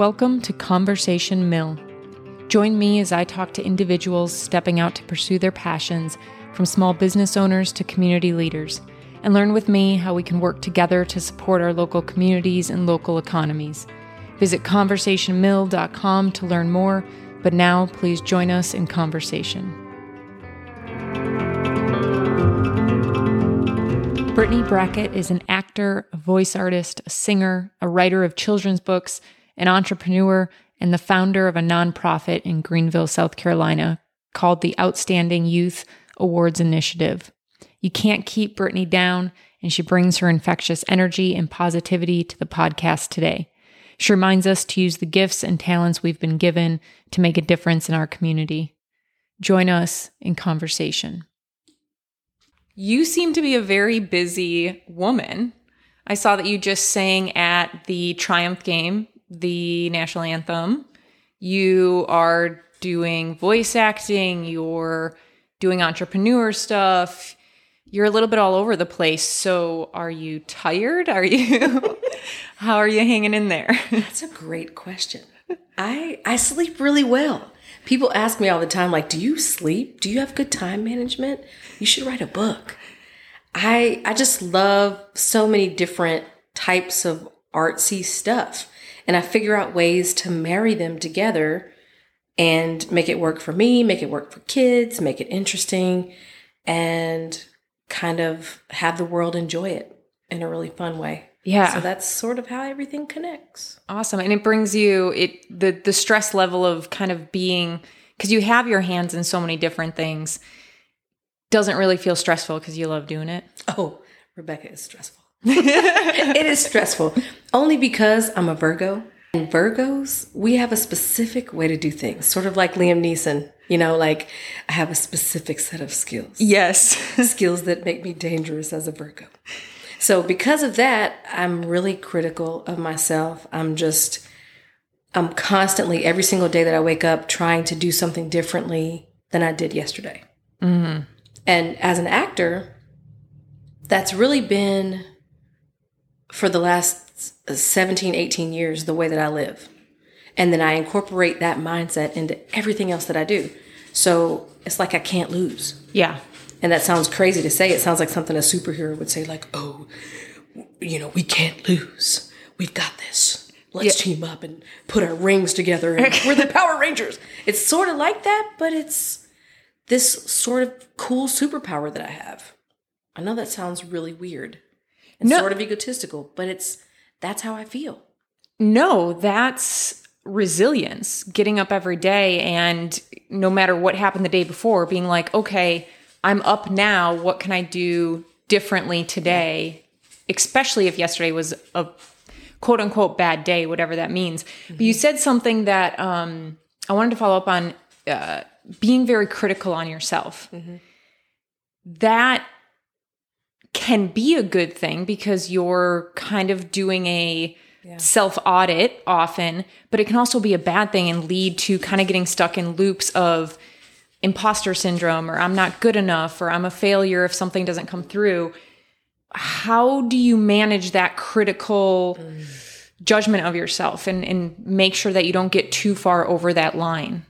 Welcome to Conversation Mill. Join me as I talk to individuals stepping out to pursue their passions, from small business owners to community leaders, and learn with me how we can work together to support our local communities and local economies. Visit conversationmill.com to learn more, but now please join us in conversation. Brittney Brackett is an actor, a voice artist, a singer, a writer of children's books, an entrepreneur, and the founder of a nonprofit in Greenville, South Carolina called the Outstanding Youth Awards Initiative. You can't keep Brittney down, and she brings her infectious energy and positivity to the podcast today. She reminds us to use the gifts and talents we've been given to make a difference in our community. Join us in conversation. You seem to be a very busy woman. I saw that you just sang at the Triumph game, the national anthem. You are doing voice acting, you're doing entrepreneur stuff. You're a little bit all over the place. So, are you tired? Are you How are you hanging in there? That's a great question. I I sleep really well. People ask me all the time like, "Do you sleep? Do you have good time management? You should write a book." I I just love so many different types of artsy stuff. And I figure out ways to marry them together and make it work for me, make it work for kids, make it interesting, and kind of have the world enjoy it in a really fun way. Yeah. So that's sort of how everything connects. Awesome. And it brings you it the the stress level of kind of being cuz you have your hands in so many different things doesn't really feel stressful cuz you love doing it. Oh, Rebecca is stressful. It is stressful only because I'm a Virgo. And Virgos, we have a specific way to do things, sort of like Liam Neeson. You know, like I have a specific set of skills. Yes. skills that make me dangerous as a Virgo. So, because of that, I'm really critical of myself. I'm just, I'm constantly, every single day that I wake up, trying to do something differently than I did yesterday. Mm-hmm. And as an actor, that's really been for the last 17, 18 years the way that I live. And then I incorporate that mindset into everything else that I do. So it's like I can't lose. Yeah. And that sounds crazy to say. It sounds like something a superhero would say, like, oh, you know, we can't lose. We've got this. Let's yeah. team up and put our rings together and we're the Power Rangers. It's sort of like that, but it's this sort of cool superpower that I have. I know that sounds really weird and no. sort of egotistical, but it's that's how I feel. No, that's resilience. Getting up every day and no matter what happened the day before, being like, okay, I'm up now. What can I do differently today? Especially if yesterday was a quote unquote bad day, whatever that means. Mm-hmm. But you said something that um, I wanted to follow up on uh, being very critical on yourself. Mm-hmm. That can be a good thing because you're kind of doing a yeah. self audit often, but it can also be a bad thing and lead to kind of getting stuck in loops of imposter syndrome or I'm not good enough or I'm a failure if something doesn't come through. How do you manage that critical mm. judgment of yourself and, and make sure that you don't get too far over that line?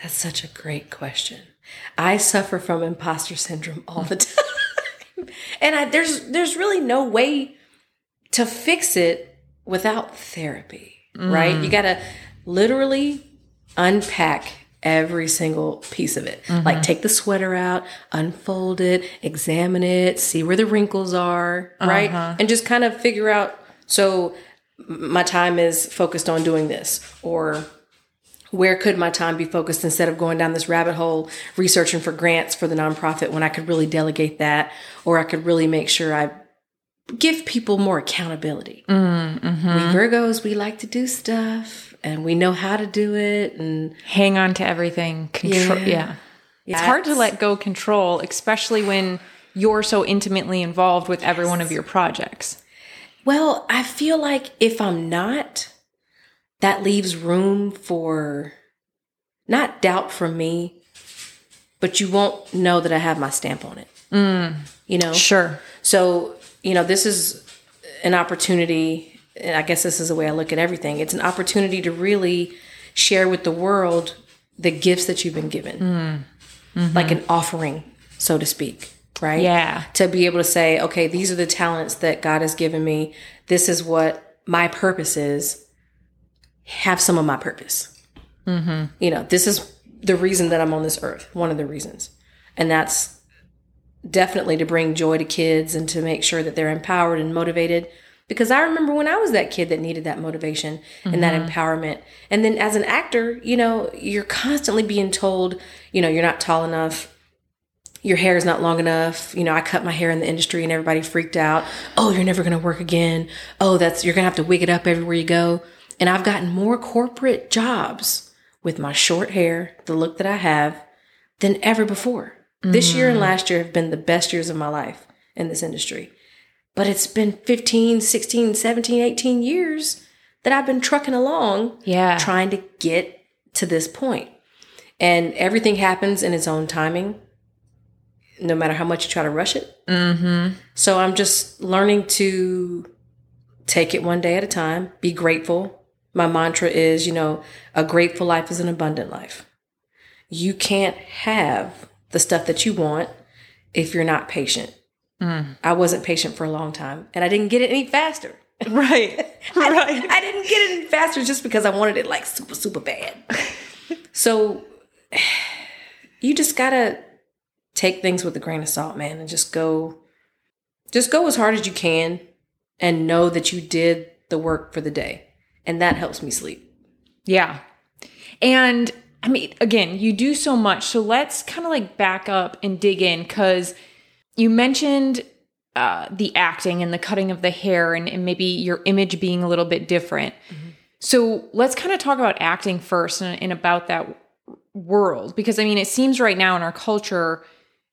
That's such a great question. I suffer from imposter syndrome all the time and I, there's there's really no way to fix it without therapy, mm. right? You got to literally unpack every single piece of it. Mm-hmm. Like take the sweater out, unfold it, examine it, see where the wrinkles are, right? Uh-huh. And just kind of figure out so my time is focused on doing this or where could my time be focused instead of going down this rabbit hole researching for grants for the nonprofit when I could really delegate that or I could really make sure I give people more accountability. Mm-hmm. We Virgos, we like to do stuff and we know how to do it and hang on to everything. Control, yeah. yeah. It's hard to let go control, especially when you're so intimately involved with every one of your projects. Well, I feel like if I'm not, that leaves room for not doubt from me, but you won't know that I have my stamp on it. Mm, you know? Sure. So, you know, this is an opportunity and I guess this is the way I look at everything. It's an opportunity to really share with the world the gifts that you've been given, Mm. like an offering, so to speak, right? Yeah. To be able to say, okay, these are the talents that God has given me. This is what my purpose is. Have some of my purpose. Mm-hmm. You know, this is the reason that I'm on this earth, one of the reasons. And that's definitely to bring joy to kids and to make sure that they're empowered and motivated. Because I remember when I was that kid that needed that motivation and that mm-hmm. empowerment. And then as an actor, you know, you're constantly being told, you know, you're not tall enough. Your hair is not long enough. You know, I cut my hair in the industry and everybody freaked out. Oh, you're never going to work again. Oh, that's, you're going to have to wig it up everywhere you go. And I've gotten more corporate jobs with my short hair, the look that I have, than ever before. This year and last year have been the best years of my life in this industry. But it's been 15, 16, 17, 18 years that I've been trucking along Yeah. trying to get to this point. And everything happens in its own timing, no matter how much you try to rush it. Mm-hmm. So I'm just learning to take it one day at a time, be grateful. My mantra is, you know, a grateful life is an abundant life. You can't have the stuff that you want if you're not patient. Mm. I wasn't patient for a long time and I didn't get it any faster. Right. right. I didn't get it any faster just because I wanted it like super, super bad. so you just gotta take things with a grain of salt, man, and just go just go as hard as you can and know that you did the work for the day. And that helps me sleep. Yeah. And I mean, again, you do so much. So let's kind of like back up and dig in because you mentioned uh, the acting and the cutting of the hair and, and maybe your image being a little bit different. So let's kind of talk about acting first and, and about that world because I mean, it seems right now in our culture,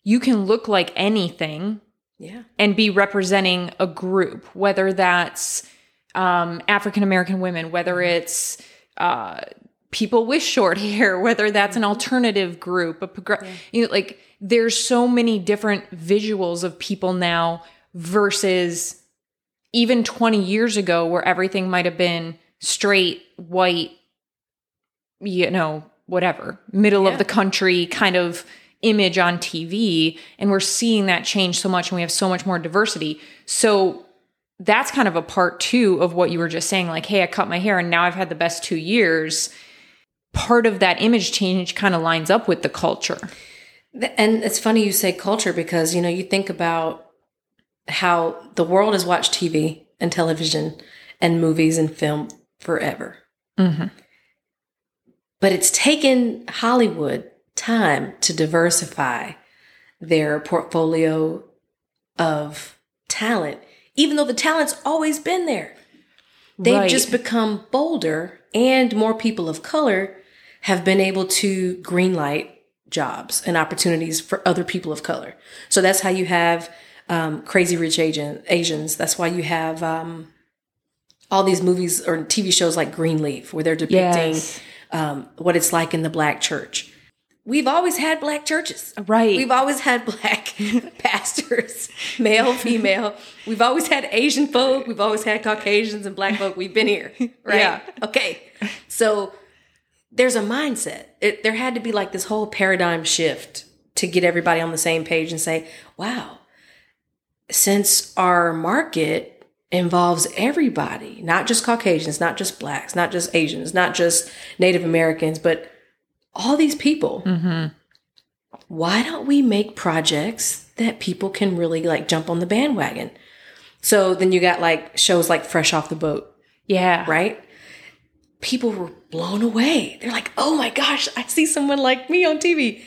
you can look like anything Yeah. and be representing a group, whether that's um, African American women, whether it's uh, people with short hair, whether that's an alternative group, a progr- you know, like there's so many different visuals of people now versus even 20 years ago where everything might have been straight, white, you know, whatever, middle Yeah. of the country kind of image on TV. And we're seeing that change so much and we have so much more diversity. So that's kind of a part two of what you were just saying like, hey, I cut my hair and now I've had the best two years. Part of that image change kind of lines up with the culture. And it's funny you say culture because, you know, you think about how the world has watched TV and television and movies and film forever. Mm-hmm. But it's taken Hollywood time to diversify their portfolio of talent, even though the talent's always been there. They've Right. just become bolder, and more people of color have been able to greenlight jobs and opportunities for other people of color. So that's how you have um, Crazy Rich Asian, Asians. That's why you have um, all these movies or TV shows like Greenleaf, where they're depicting Yes. um, what it's like in the black church. We've always had black churches. Right. We've always had black pastors, male, female. We've always had Asian folk. We've always had Caucasians and black folk. We've been here, right? Yeah. Okay. So there's a mindset. It, there had to be like this whole paradigm shift to get everybody on the same page and say, wow, since our market involves everybody, not just Caucasians, not just blacks, not just Asians, not just Native Americans, but all these people, mm-hmm. why don't we make projects that people can really like jump on the bandwagon? So then you got like shows like Fresh Off the Boat, Yeah. right? People were blown away. They're like, oh my gosh, I see someone like me on TV.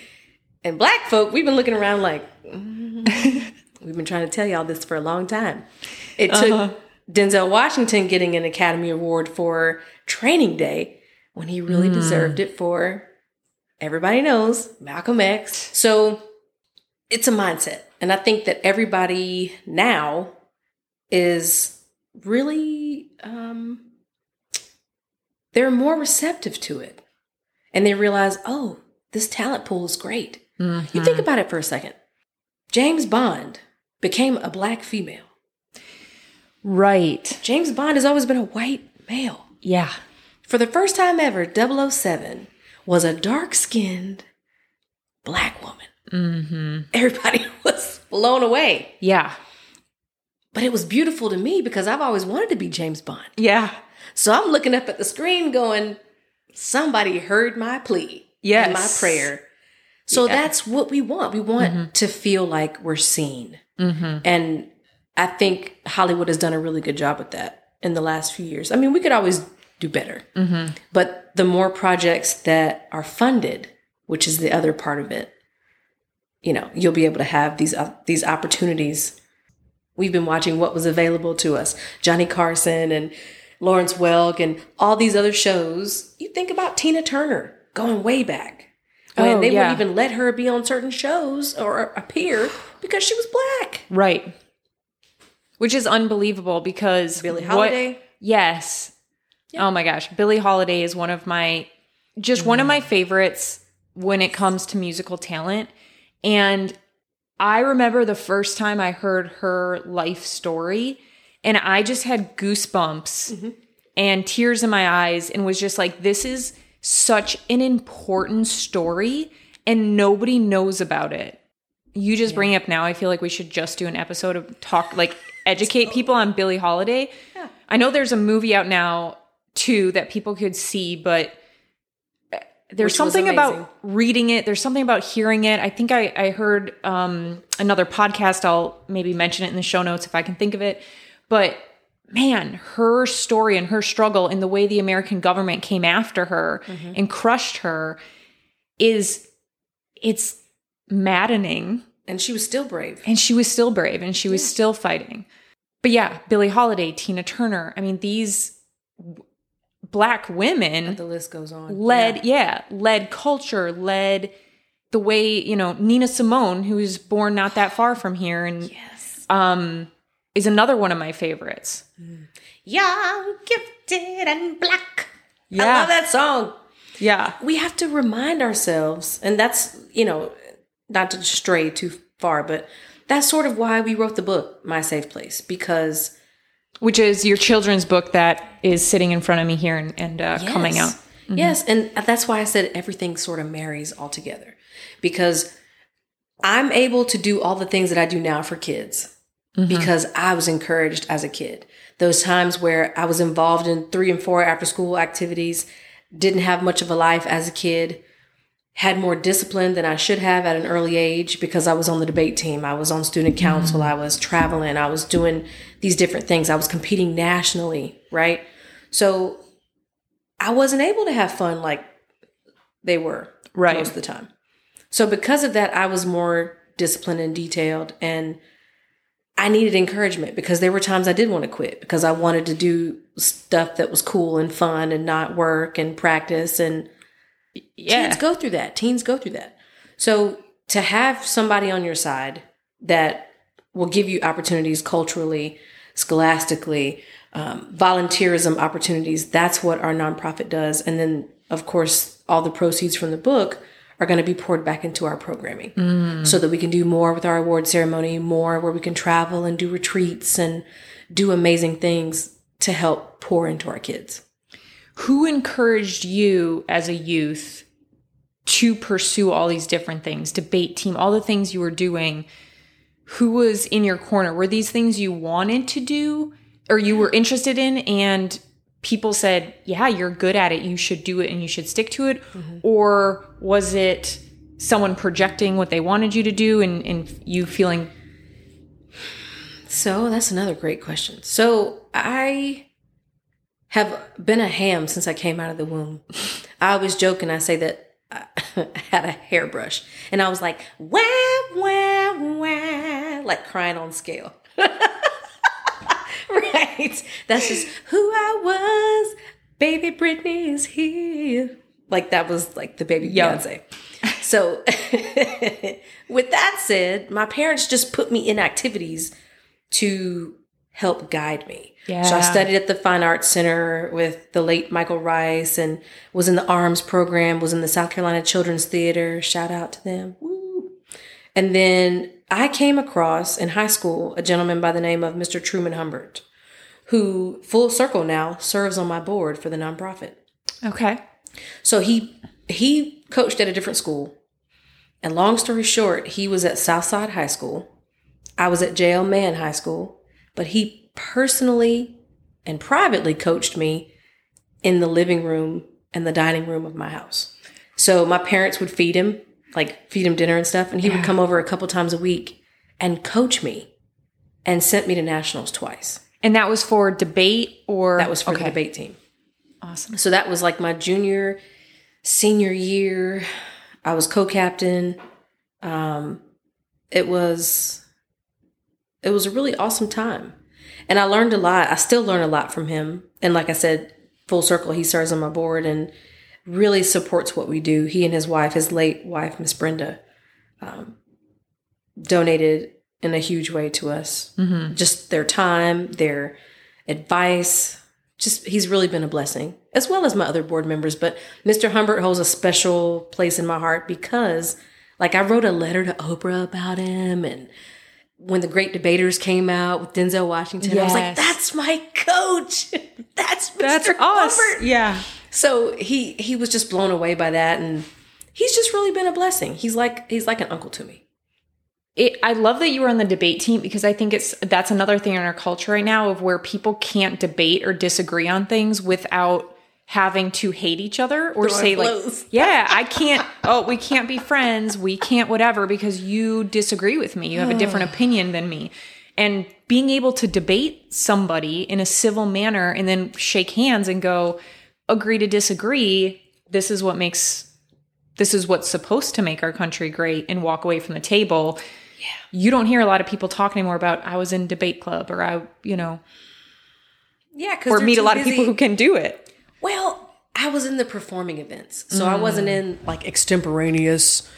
And black folk, we've been looking around like, mm, we've been trying to tell y'all this for a long time. It took uh-huh. Denzel Washington getting an Academy Award for Training Day when he really mm. deserved it for everybody knows Malcolm X. So it's a mindset. And I think that everybody now is really um they're more receptive to it. And they realize, oh, this talent pool is great. You think about it for a second. James Bond became a black female. Right. James Bond has always been a white male. Yeah. For the first time ever, 007 was a dark skinned black woman. Mm-hmm. Everybody was blown away. Yeah. But it was beautiful to me because I've always wanted to be James Bond. Yeah. So I'm looking up at the screen going, somebody heard my plea Yes. and my prayer. So Yeah. that's what we want. We want to feel like we're seen. Mm-hmm. And I think Hollywood has done a really good job with that in the last few years. I mean, we could always do better. Mm-hmm. But the more projects that are funded, which is the other part of it, you know, you'll be able to have these uh, these opportunities. We've been watching what was available to us, Johnny Carson and Lawrence Welk and all these other shows. You think about Tina Turner going way back when Oh, they yeah. wouldn't even let her be on certain shows or appear because she was black. Right. Which is unbelievable because Billie what- Holiday. Yes. Oh my gosh. Billie Holiday is one of my just one of my mm. favorites when it comes to musical talent. And I remember the first time I heard her life story and I just had goosebumps mm-hmm. and tears in my eyes and was just like, this is such an important story and nobody knows about it. You just bring it up now. I feel like we should just do an episode of talk, like educate people on Billie Holiday. Yeah. I know there's a movie out now too that people could see, but there's Which something about reading it. There's something about hearing it. I think I, I heard um, another podcast. I'll maybe mention it in the show notes if I can think of it. But man, her story and her struggle and the way the American government came after her Mm-hmm. and crushed her is it's maddening. And she was still brave. And she was still brave and she was still fighting. But yeah, Billie Holiday, Tina Turner. I mean, these black women The list goes on. led, Yeah. yeah. led culture, led the way, you know, Nina Simone, who was born not that far from here and Yes. um is another one of my favorites. Young, gifted, and black. I Yeah. love that song. Yeah. We have to remind ourselves, and that's, you know, not to stray too far, but that's sort of why we wrote the book, My Safe Place, because Which is your children's book that is sitting in front of me here and, and uh, coming out. Yes. Yes, and that's why I said everything sort of marries all together because I'm able to do all the things that I do now for kids because I was encouraged as a kid. Those times where I was involved in three and four after school activities, didn't have much of a life as a kid, had more discipline than I should have at an early age because I was on the debate team. I was on student mm-hmm. council. I was traveling. I was doing these different things. I was competing nationally, right? So I wasn't able to have fun like they were Right. most of the time. So because of that, I was more disciplined and detailed and I needed encouragement because there were times I did want to quit because I wanted to do stuff that was cool and fun and not work and practice and Yeah. teens go through that. Teens go through that. So to have somebody on your side that will give you opportunities culturally, scholastically, um, volunteerism opportunities, that's what our nonprofit does. And then, of course, all the proceeds from the book are going to be poured back into our programming so that we can do more with our award ceremony, more where we can travel and do retreats and do amazing things to help pour into our kids. Who encouraged you as a youth to pursue all these different things, debate team, all the things you were doing? Who was in your corner? Were these things you wanted to do or you were interested in and people said, "Yeah, you're good at it. You should do it and you should stick to it?" Mm-hmm. Or was it someone projecting what they wanted you to do and, and you feeling So that's another great question. So I have been a ham since I came out of the womb. I always joke and I say that I had a hairbrush and I was like, wah, wah, wah, like crying on scale. right. That's just who I was. Baby Brittney is here. Like that was like the baby Yeah. Beyonce. So with that said, my parents just put me in activities to help guide me. Yeah. So I studied at the Fine Arts Center with the late Michael Rice and was in the arms program, was in the South Carolina Children's Theater. Shout out to them. Woo. And then I came across in high school a gentleman by the name of Mr. Truman Humbert, who full circle now serves on my board for the nonprofit. Okay. So he he coached at a different school. And long story short, he was at Southside High School. I was at JL Mann High School, but he personally and privately coached me in the living room and the dining room of my house. So my parents would feed him, like feed him dinner and stuff, and he would come over a couple times a week and coach me and sent me to nationals twice. And that was for debate or That was for okay. the debate team. Awesome. So that was like my junior, senior year. I was co-captain. Um, it was, it was a really awesome time, and I learned a lot. I still learn a lot from him. And like I said, full circle, he serves on my board and really supports what we do. He and his wife, his late wife, Miss Brenda, um, donated in a huge way to us. Just their time, their advice. Just he's really been a blessing, as well as my other board members. But Mr. Humbert holds a special place in my heart because, like, I wrote a letter to Oprah about him, and when the Great Debaters came out with Denzel Washington, I was like, "That's my coach. That's Mr. That's us. Humbert." Yeah. So he he was just blown away by that, and he's just really been a blessing. He's like he's like an uncle to me. It, I love that you were on the debate team because I think it's that's another thing in our culture right now of where people can't debate or disagree on things without having to hate each other or say blows. like yeah I can't oh we can't be friends we can't whatever because you disagree with me you have a different opinion than me and being able to debate somebody in a civil manner and then shake hands and go agree to disagree this is what makes this is what's supposed to make our country great and walk away from the table yeah. you don't hear a lot of people talk anymore about I was in debate club or I, you know, Yeah, because or meet a lot of people who can do it. Well, I was in the performing events, so I wasn't in like extemporaneous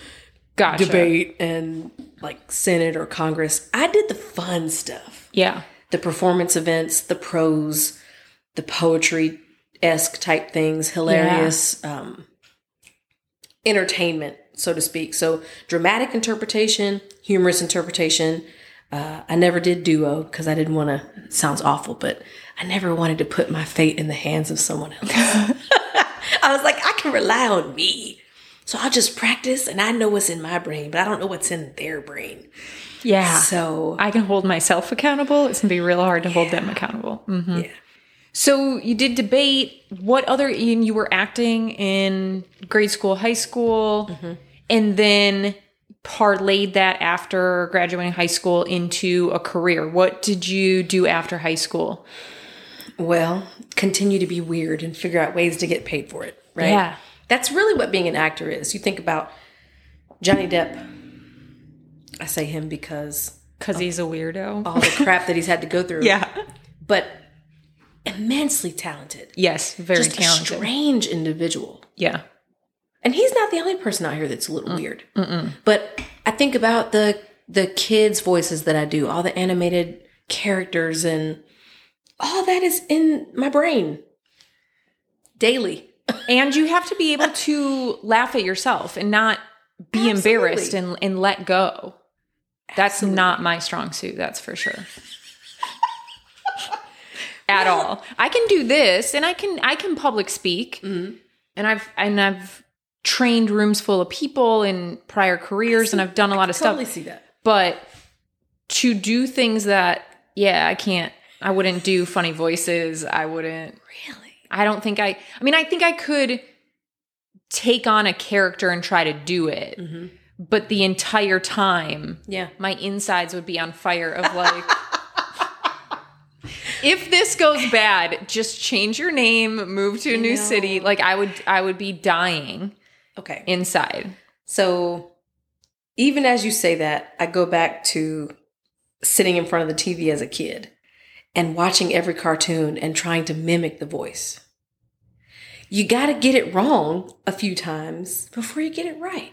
Gotcha. debate and like Senate or Congress. I did the fun stuff, Yeah. the performance events, the prose, the poetry esque type things, hilarious, um, entertainment, so to speak. So dramatic interpretation, humorous interpretation. Uh, I never did duo because I didn't want to. Sounds awful, but I never wanted to put my fate in the hands of someone else. I was like, I can rely on me. So I'll just practice and I know what's in my brain, but I don't know what's in their brain. Yeah. So I can hold myself accountable. It's going to be real hard to hold them accountable. Mhm. yeah. So you did debate. What other, and you were acting in grade school, high school, and then parlayed that after graduating high school into a career. What did you do after high school? Well, continue to be weird and figure out ways to get paid for it, right? Yeah. That's really what being an actor is. You think about Johnny Depp. I say him because Because he's a weirdo. all the crap that he's had to go through. Yeah. But immensely talented. Yes. Very Just a talented. strange individual. yeah. And he's not the only person out here that's a little weird. But I think about the the kids' voices that I do, all the animated characters, and all that is in my brain daily. and you have to be able to laugh at yourself and not be embarrassed and, and let go. That's not my strong suit, that's for sure. at all. I can do this and I can I can public speak. Mm-hmm. And I've and I've trained rooms full of people in prior careers and I've done a lot of Totally stuff. see that. But to do things that yeah, I can't I wouldn't do funny voices. I wouldn't Really? I don't think I I mean I think I could take on a character and try to do it. Mm-hmm. But the entire time Yeah. my insides would be on fire of like if this goes bad, just change your name, move to a new city. Like I would I would be dying Okay. inside. So even as you say that, I go back to sitting in front of the TV as a kid and watching every cartoon and trying to mimic the voice. You got to get it wrong a few times before you get it right.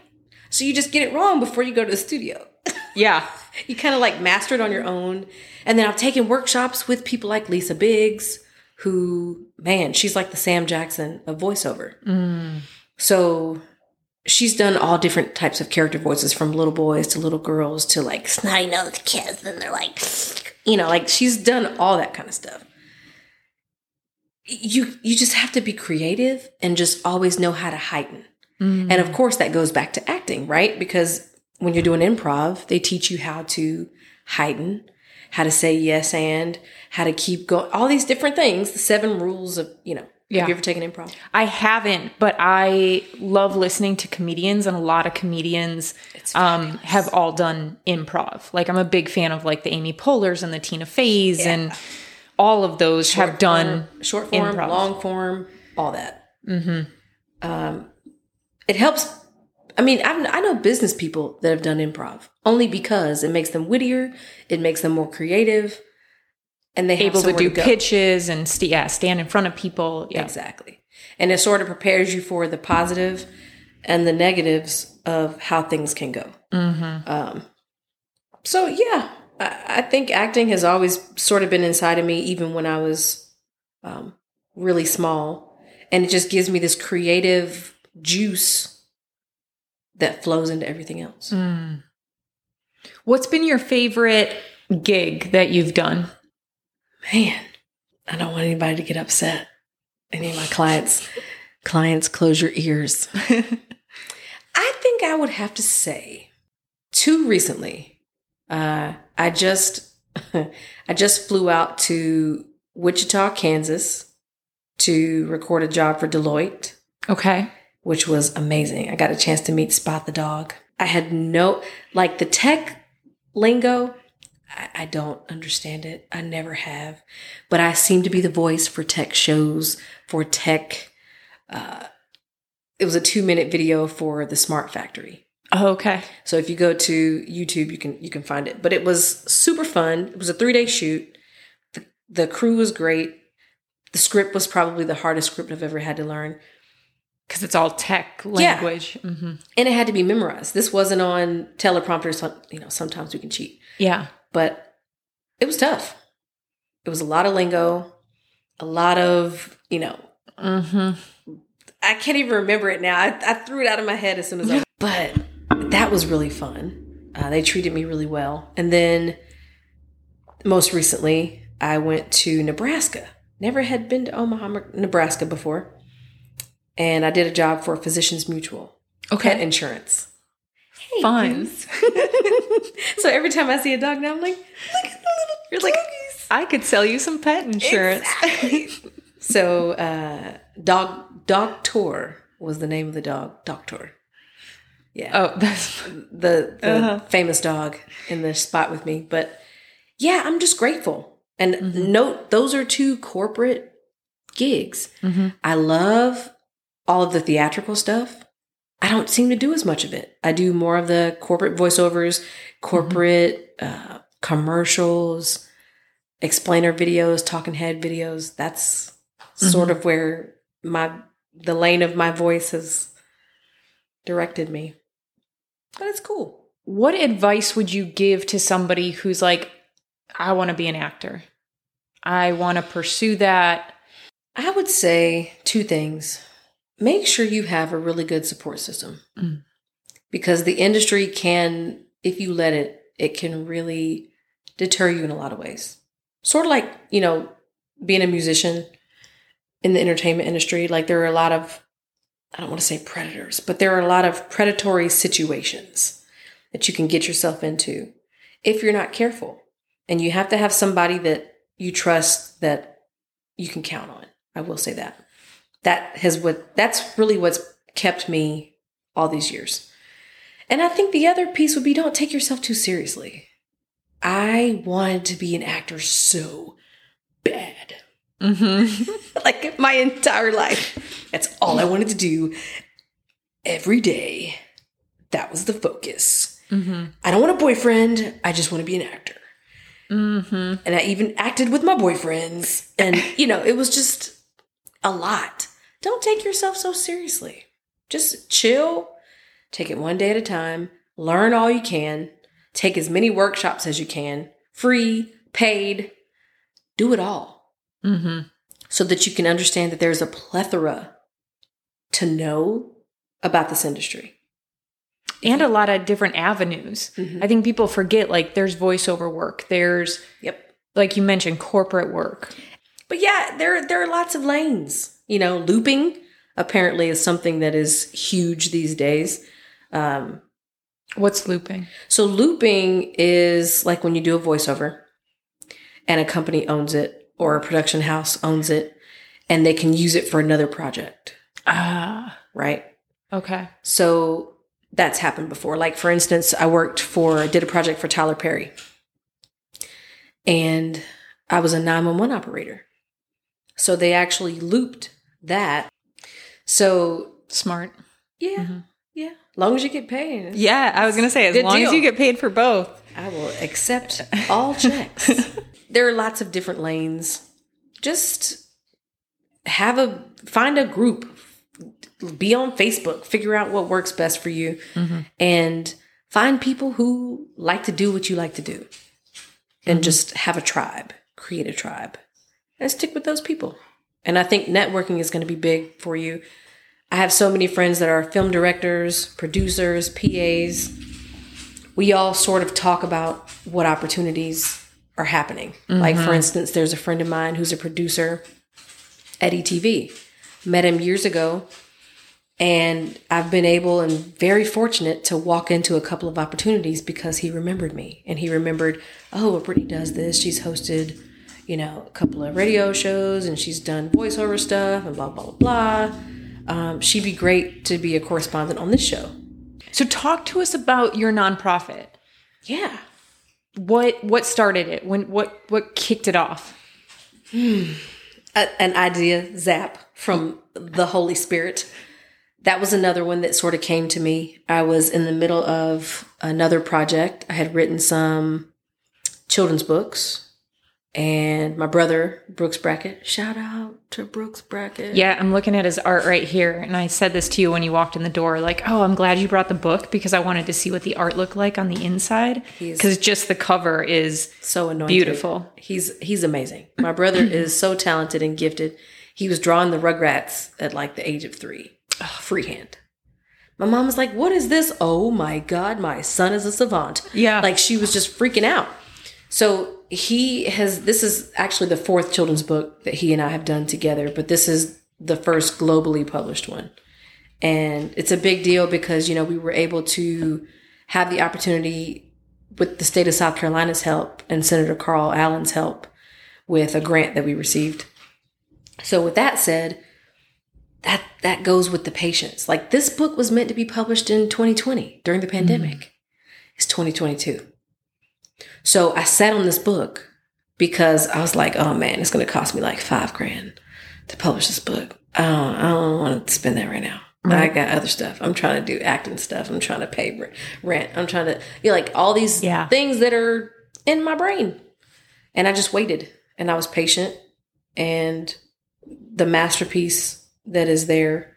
So you just get it wrong before you go to the studio. Yeah. you kind of like master it on your own. And then I've taken workshops with people like Lisa Biggs, who, man, she's like the Sam Jackson of voiceover. Mm. So she's done all different types of character voices from little boys to little girls to like snotty nosed kids. And they're like, you know, like she's done all that kind of stuff. you you just have to be creative and just always know how to heighten. Mm. And of course that goes back to acting, right? Because when you're doing improv, they teach you how to heighten, how to say yes and, how to keep going, all these different things, the seven rules of, you know. Yeah. Have you ever taken improv? I haven't, but I love listening to comedians, and a lot of comedians um, have all done improv. Like I'm a big fan of like the Amy Pohlers and the Tina Feys, and all of those have done. form, short form, improv. long form, all that. Mm-hmm. Um, it helps. I mean, I've, I know business people that have done improv only because it makes them wittier, it makes them more creative, and they have able to do go. pitches and st- yeah, stand in front of people. Yeah. Exactly, and it sort of prepares you for the positive and the negatives of how things can go. Mm-hmm. Um, so yeah, I, I think acting has always sort of been inside of me, even when I was um, really small, and it just gives me this creative juice that flows into everything else. Mm. What's been your favorite gig that you've done? Man, I don't want anybody to get upset. Any of my clients, clients, close your ears. I think I would have to say, too recently, uh, I just I just flew out to Wichita, Kansas, to record a job for Deloitte, Okay. which was amazing. I got a chance to meet Spot the dog. I had no like the tech lingo. I, I don't understand it. I never have, but I seem to be the voice for tech shows for tech. Uh, it was a two minute video for the Smart Factory. Oh, okay. So if you go to YouTube, you can you can find it. But it was super fun. It was a three day shoot. The, the crew was great. The script was probably the hardest script I've ever had to learn, Because it's all tech language. hmm and it had to be memorized. This wasn't on teleprompter. So you know sometimes we can cheat, Yeah. But it was tough. It was a lot of lingo, a lot of you know. hmm I can't even remember it now. I, I threw it out of my head as soon as I. But that was really fun. Uh, they treated me really well. And then most recently, I went to Nebraska. Never had been to Omaha, Nebraska before. And I did a job for Physicians Mutual Pet Okay. Insurance. Fun. so every time I see a dog now, I'm like, look at the little You're like, I could sell you some pet insurance. So, uh, dog Doctor was the name of the dog. Doctor. Yeah. oh, that's the, the Uh-huh. famous dog in the spot with me. But yeah, I'm just grateful. And Mm-hmm. note, those are two corporate gigs. Mhm. I love all of the theatrical stuff. I don't seem to do as much of it. I do more of the corporate voiceovers, corporate uh, commercials, explainer videos, talking head videos. That's sort of where my the lane of my voice has directed me. But it's cool. What advice would you give to somebody who's like, I want to be an actor? I want to pursue that. I would say two things. Make sure you have a really good support system Mm. because the industry can, if you let it, it can really deter you in a lot of ways. Sort of like, you know, being a musician in the entertainment industry, like there are a lot of, I don't want to say predators, but there are a lot of predatory situations that you can get yourself into if you're not careful. And you have to have somebody that you trust that you can count on. I will say that. That has what that's really what's kept me all these years. And I think the other piece would be don't take yourself too seriously. I wanted to be an actor so bad. Mm-hmm. like my entire life. That's all I wanted to do every day. That was the focus. Mm-hmm. I don't want a boyfriend. I just want to be an actor. Mm-hmm. And I even acted with my boyfriends. And, you know, it was just a lot. Don't take yourself so seriously. Just chill, take it one day at a time, learn all you can, take as many workshops as you can, free, paid, do it all Mm-hmm. so that you can understand that there's a plethora to know about this industry. And a lot of different avenues. Mhm. I think people forget like there's voiceover work, there's, Yep. like you mentioned, corporate work. but yeah, there there are lots of lanes. You know, looping apparently is something that is huge these days. Um, What's looping? so looping is like when you do a voiceover and a company owns it or a production house owns it and they can use it for another project, Ah, right? okay. So that's happened before. Like for instance, I worked for did a project for Tyler Perry. And I was a 911 operator. So they actually looped that. So Smart. yeah, Mhm. yeah. Long as you get paid. Yeah, I was gonna say as long as you get paid for both. I will accept all checks. there are lots of different lanes. Just have a find a group. Be on Facebook, figure out what works best for you and find people who like to do what you like to do. And just have a tribe, create a tribe. And stick with those people. And I think networking is going to be big for you. I have so many friends that are film directors, producers, PAs, we all sort of talk about what opportunities are happening. Like, for mm-hmm. instance, there's a friend of mine who's a producer at ETV. Met him years ago, and I've been able and very fortunate to walk into a couple of opportunities because he remembered me. And he remembered, oh, Brittney does this. She's hosted, you know, a couple of radio shows and she's done voiceover stuff and blah, blah, blah, blah. Um, she'd be great to be a correspondent on this show. So talk to us about your nonprofit. Yeah. What what started it? When what what kicked it off? a, an idea zap from the Holy Spirit. That was another one that sort of came to me. I was in the middle of another project. I had written some children's books, and my brother, Brooks Brackett, shout out to Brooks Brackett. Yeah, I'm looking at his art right here, and I said this to you when you walked in the door. Like, oh, I'm glad you brought the book because I wanted to see what the art looked like on the inside. Because just the cover is so anointed. beautiful. He's he's amazing. My brother is so talented and gifted. He was drawing the Rugrats at like the age of three, Ugh, freehand. My mom was like, "What is this? Oh my god, my son is a savant." Yeah. like she was just freaking out. So he has. This is actually the fourth children's book that he and I have done together, but this is the first globally published one, and it's a big deal because you know we were able to have the opportunity with the state of South Carolina's help and Senator Karl Allen's help with a grant that we received. So with that said, that that goes with the patience. Like this book was meant to be published in 2020 during the mm-hmm. pandemic. It's 2022. So I sat on this book because I was like, oh man, it's going to cost me like five grand to publish this book. I don't, I don't want to spend that right now. I got other stuff. I'm trying to do acting stuff. I'm trying to pay rent. I'm trying to, you know, like all these Yeah. things that are in my brain. And I just waited and I was patient. And the masterpiece that is there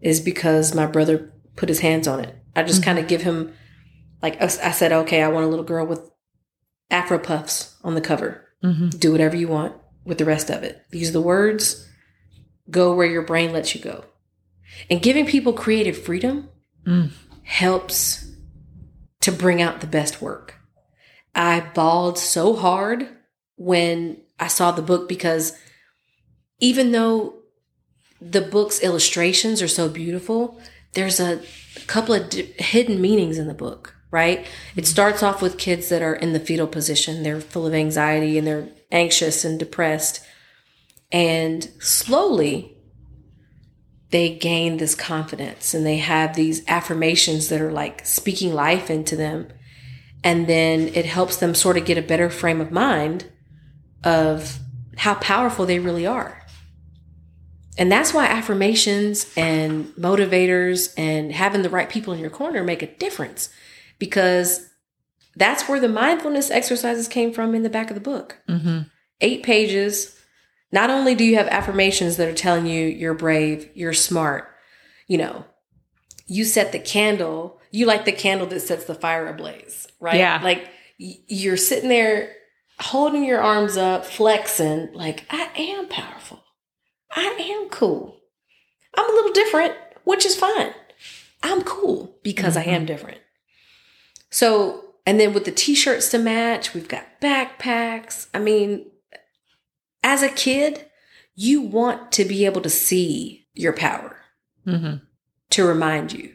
is because my brother put his hands on it. I just mm-hmm. kind of give him, like, I said, okay, I want a little girl with afro puffs on the cover. Mhm. Do whatever you want with the rest of it. Use the words, go where your brain lets you go. And giving people creative freedom Mm. helps to bring out the best work. I bawled so hard when I saw the book because even though the book's illustrations are so beautiful, there's a couple of di- hidden meanings in the book, right? It mm-hmm. starts off with kids that are in the fetal position. They're full of anxiety and they're anxious and depressed. And slowly, they gain this confidence and they have these affirmations that are like speaking life into them. And then it helps them sort of get a better frame of mind of how powerful they really are. And that's why affirmations and motivators and having the right people in your corner make a difference because that's where the mindfulness exercises came from in the back of the book. Mhm. Eight pages. Not only do you have affirmations that are telling you you're brave, you're smart, you know, you set the candle, you light the candle that sets the fire ablaze, right? Yeah. Like you're sitting there holding your arms up, flexing, like, I am powerful. I am cool. I'm a little different, which is fine. I'm cool because I am different. So, and then with the t shirts to match, we've got backpacks. I mean, as a kid, you want to be able to see your power Mm-hmm. to remind you.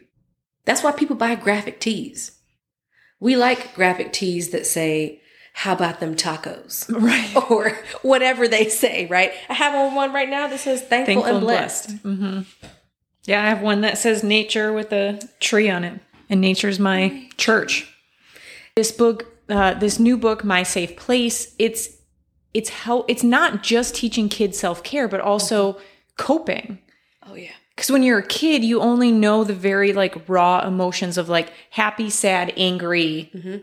That's why people buy graphic tees. We like graphic tees that say, How about them tacos? Right. Or whatever they say, right? I have on one right now that says thankful, Thankful and and blessed. blessed. Mm-hmm. Yeah, I have one that says nature with a tree on it, and nature's my church. This book, uh, this new book, My Safe Place, it's it's how it's not just teaching kids self care, but also coping. Oh, yeah. Because when you're a kid, you only know the very like raw emotions of like happy, sad, angry. Mhm.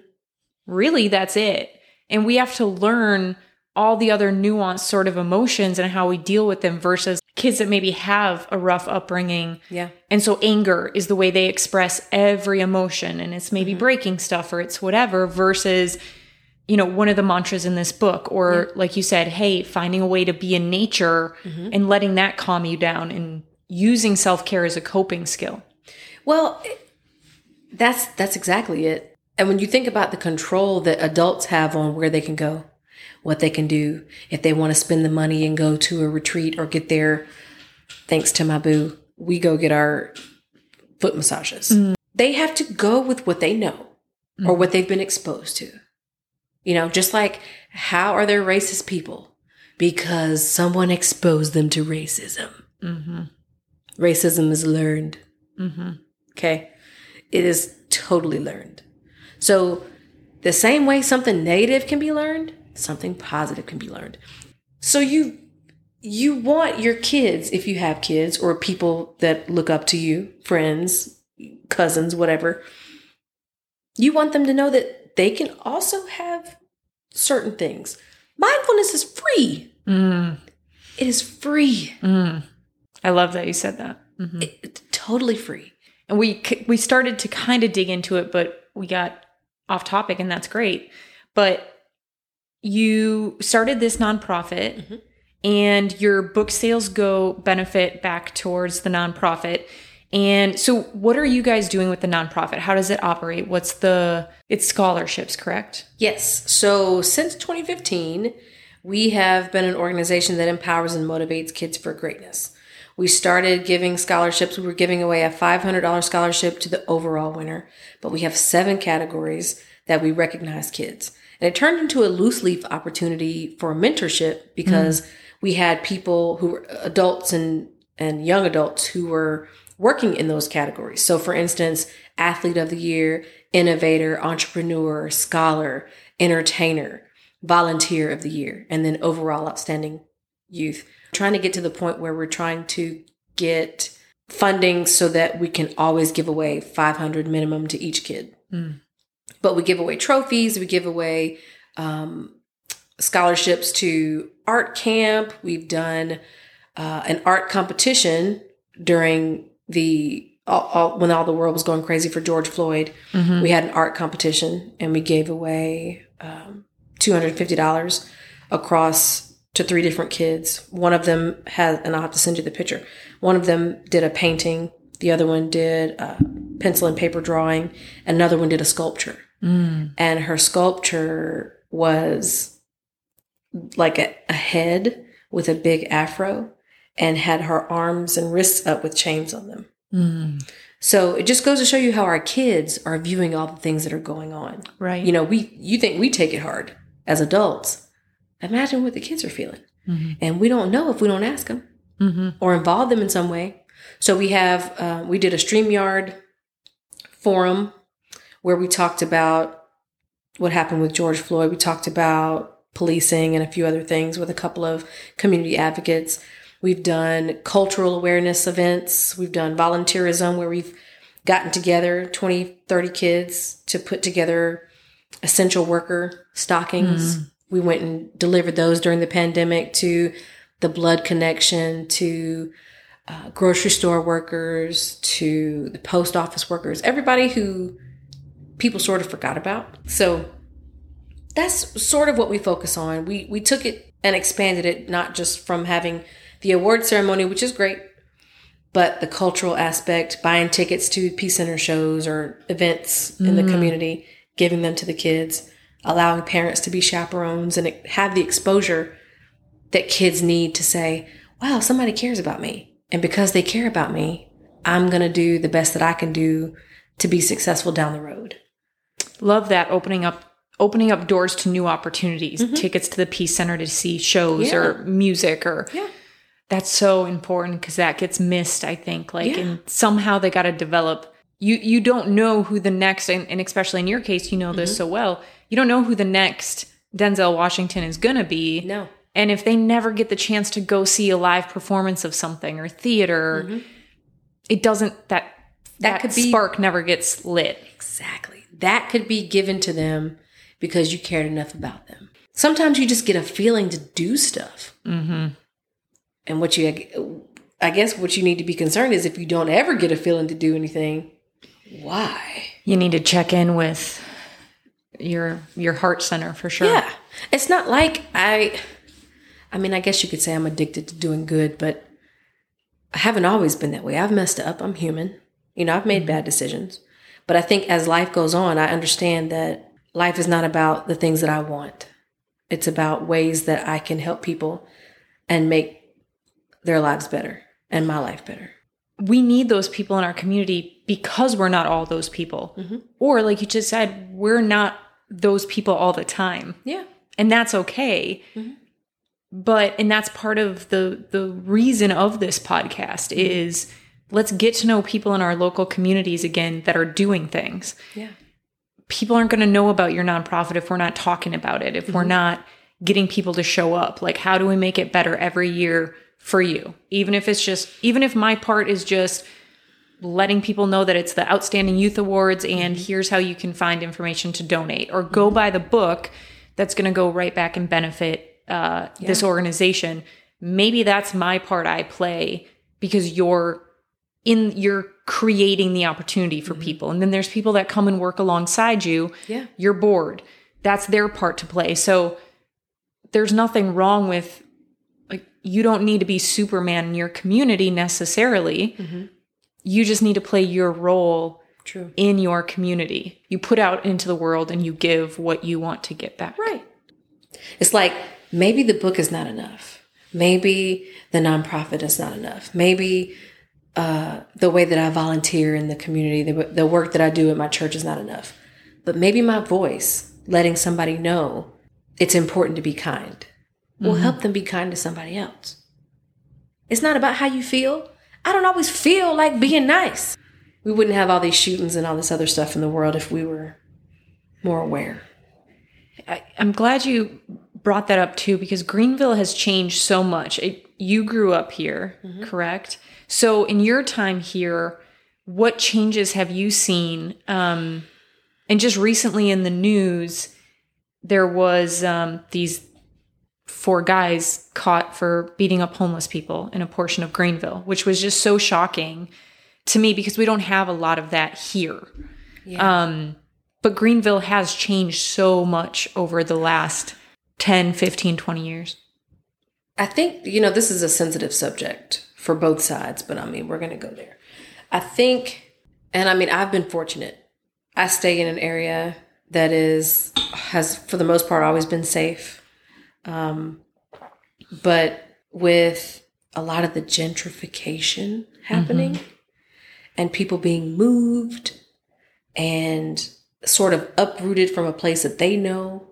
Really, that's it. And we have to learn all the other nuanced sort of emotions and how we deal with them versus kids that maybe have a rough upbringing. Yeah. And so anger is the way they express every emotion and it's maybe mm-hmm. breaking stuff or it's whatever versus you know one of the mantras in this book or like you said hey finding a way to be in nature mm-hmm. and letting that calm you down and using self-care as a coping skill. Well, that's that's exactly it. And when you think about the control that adults have on where they can go, what they can do, if they want to spend the money and go to a retreat or get there, thanks to my boo, we go get our foot massages. They have to go with what they know or what they've been exposed to. You know, just like how are there racist people? Because someone exposed them to racism. Mm-hmm. Racism is learned. Mm-hmm. Okay. It is totally learned. So, the same way something negative can be learned, something positive can be learned. So, you you want your kids, if you have kids or people that look up to you, friends, cousins, whatever, you want them to know that they can also have certain things. Mindfulness is free. Mm. It is free. Mm. I love that you said that. Mhm. It- it's totally free. and we we started to kind of dig into it but we got off topic and that's great but you started this nonprofit Mhm. and your book sales go benefit back towards the nonprofit and so what are you guys doing with the nonprofit how does it operate what's the it's scholarships correct Yes. So since 2015, we have been an organization that empowers and motivates kids for greatness. We started giving scholarships. We were giving away a $500 scholarship to the overall winner, but we have seven categories that we recognize kids. And it turned into a loose leaf opportunity for mentorship because we had people who were adults and, and young adults who were working in those categories. So, for instance, athlete of the year, innovator, entrepreneur, scholar, entertainer, volunteer of the year, and then overall outstanding youth. Trying to get to the point where we're trying to get funding so that we can always give away 500 minimum to each kid. Mm. But we give away trophies, we give away um, scholarships to art camp. We've done uh, an art competition during the all, all, when all the world was going crazy for George Floyd. mm-hmm. We had an art competition and we gave away um, $250 across to three different kids. One of them has, and I'll have to send you the picture. One of them did a painting. The other one did a pencil and paper drawing. Another one did a sculpture. Mm. And her sculpture was like a, a head with a big afro and had her arms and wrists up with chains on them. Mm. So it just goes to show you how our kids are viewing all the things that are going on. right You know, we you think we take it hard as adults. Imagine what the kids are feeling. Mhm. And we don't know if we don't ask them Mhm. or involve them in some way. So we have uh, we did a StreamYard forum where we talked about what happened with George Floyd. We talked about policing and a few other things with a couple of community advocates. We've done cultural awareness events. We've done volunteerism where we've gotten together 20, 30 kids to put together essential worker stockings. We went and delivered those during the pandemic to the Blood Connection, to uh, grocery store workers, to the post office workers, everybody who people sort of forgot about. So that's sort of what we focus on. We we took it and expanded it not just from having the award ceremony, which is great, but the cultural aspect, buying tickets to Peace Center shows or events in the mm. community, giving them to the kids, allowing parents to be chaperones and have the exposure that kids need to say, wow, somebody cares about me. And because they care about me, I'm going to do the best that I can do to be successful down the road. Love that opening up opening up doors to new opportunities, tickets to the Peace Center to see shows Yeah. or music or Yeah. that's so important because that gets missed i think like Yeah. and somehow they got to develop you you don't know who the next and, and especially in your case you know this Mm-hmm. so well you don't know who the next denzel washington is gonna be No. and if they never get the chance to go see a live performance of something or theater it doesn't that that, Mm-hmm. could be- spark never gets lit Exactly. That could be given to them because you cared enough about them. Sometimes you just get a feeling to do stuff. mm-hmm. And what you, I guess, what you need to be concerned is if you don't ever get a feeling to do anything, why? you need to check in with your your heart center for sure Yeah. It's not like I, I mean, I guess you could say I'm addicted to doing good, but I haven't always been that way. I've messed up. I'm human. You know, I've made bad decisions. But I think as life goes on, I understand that life is not about the things that I want. It's about ways that I can help people and make their lives better and my life better. we need those people in our community because we're not all those people. Mm-hmm. Or, like you just said, we're not those people all the time. Yeah. And that's okay. Mm-hmm. But, and that's part of the, the reason of this podcast mm-hmm. is let's get to know people in our local communities again that are doing things. Yeah. People aren't going to know about your nonprofit if we're not talking about it, if we're mm-hmm. not getting people to show up. Like, how do we make it better every year for you? Even if it's just, even if my part is just letting people know that it's the Outstanding Youth Awards and mm-hmm. here's how you can find information to donate or go mm-hmm. buy the book that's going to go right back and benefit uh, this organization. Maybe that's my part I play because you're in, you're creating the opportunity for mm-hmm. people. And then there's people that come and work alongside you. Yeah. You're bored. That's their part to play. So there's nothing wrong with like you don't need to be Superman in your community necessarily. Mm-hmm. You just need to play your role True. in your community. You put out into the world and you give what you want to get back. Right. It's like maybe the book is not enough. Maybe the nonprofit is not enough. Maybe uh, the way that I volunteer in the community, the, the work that I do at my church is not enough. But maybe my voice, letting somebody know it's important to be kind, will help them be kind to somebody else. It's not about how you feel. I don't always feel like being nice. We wouldn't have all these shootings and all this other stuff in the world if we were more aware. I, I'm glad you brought that up too because Greenville has changed so much. It, you grew up here, correct? So, in your time here, what changes have you seen? Um, and just recently in the news, there was um, these four guys caught for beating up homeless people in a portion of Greenville, which was just so shocking to me because we don't have a lot of that here. Um, but Greenville has changed so much over the last 10, 15, 20 years. I think, you know, this is a sensitive subject for both sides, but I mean, we're going to go there. I think, and I mean, I've been fortunate. I stay in an area that is, has for the most part always been safe. Um, but with a lot of the gentrification happening and people being moved and sort of uprooted from a place that they know.